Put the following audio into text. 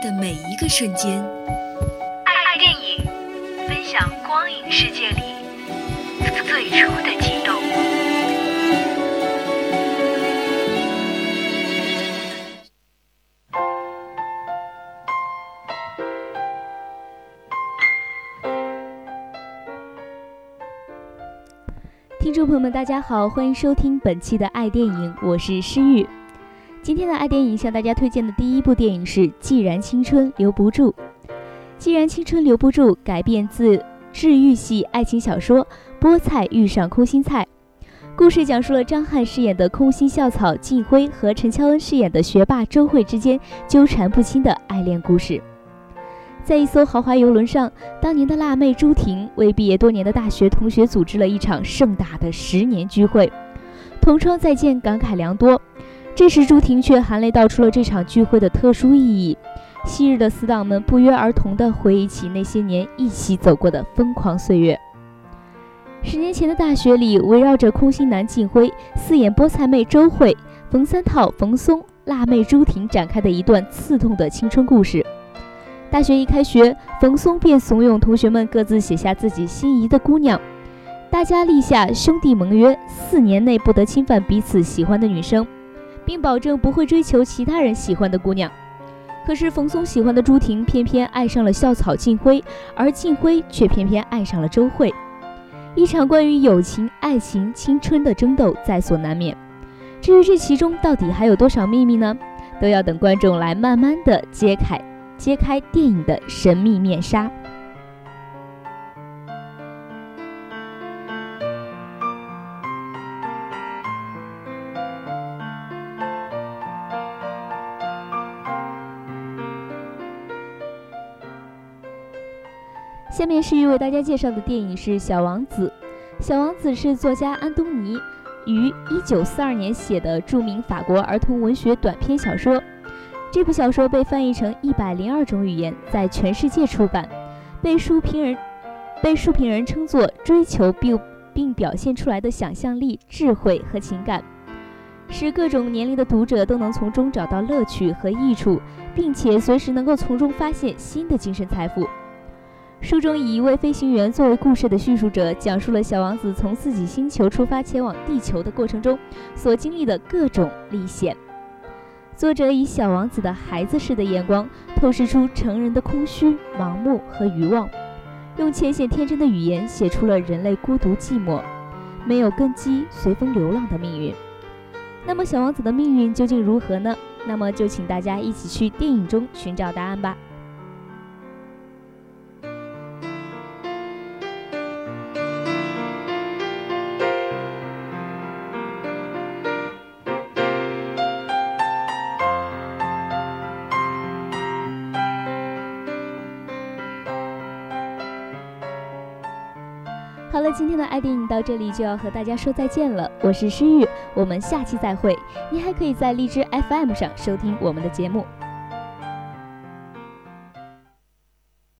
的每一个瞬间。爱电影，分享光影世界里最初的激动。听众朋友们，大家好，欢迎收听本期的爱电影，我是诗玉。今天的爱电影向大家推荐的第一部电影是《既然青春留不住》。《既然青春留不住》改编自治愈系爱情小说《菠菜遇上空心菜》，故事讲述了张翰饰演的空心校草靳辉和陈乔恩饰演的学霸周慧之间纠缠不清的爱恋故事。在一艘豪华游轮上，当年的辣妹朱婷为毕业多年的大学同学组织了一场盛大的十年聚会，同窗再见，感慨良多。这时，朱婷却含泪道出了这场聚会的特殊意义。昔日的死党们不约而同地回忆起那些年一起走过的疯狂岁月。十年前的大学里，围绕着空心男靳辉四眼菠菜妹周慧、冯三套冯松、辣妹朱婷展开的一段刺痛的青春故事。大学一开学，冯松便怂恿同学们各自写下自己心仪的姑娘，大家立下兄弟盟约，四年内不得侵犯彼此喜欢的女生，并保证不会追求其他人喜欢的姑娘。可是冯松喜欢的朱婷偏偏爱上了校草靳辉，而靳辉却偏偏爱上了周慧，一场关于友情、爱情、青春的争斗在所难免。至于这其中到底还有多少秘密呢？都要等观众来慢慢的揭开。揭开电影的神秘面纱。下面是为大家介绍的电影是《小王子》。《小王子》是作家安东尼于1942年写的著名法国儿童文学短篇小说。这部小说被翻译成一百零二种语言，在全世界出版，被书评人被书评人称作追求并并表现出来的想象力、智慧和情感，使各种年龄的读者都能从中找到乐趣和益处，并且随时能够从中发现新的精神财富。书中以一位飞行员作为故事的叙述者，讲述了小王子从自己星球出发前往地球的过程中所经历的各种历险。作者以小王子的孩子式的眼光，透视出成人的空虚、盲目和欲望，用浅显天真的语言写出了人类孤独寂寞、没有根基、随风流浪的命运。那么，小王子的命运究竟如何呢？那么，就请大家一起去电影中寻找答案吧。好了，今天的爱电影到这里就要和大家说再见了。我是诗雨，我们下期再会。你还可以在荔枝 FM 上收听我们的节目。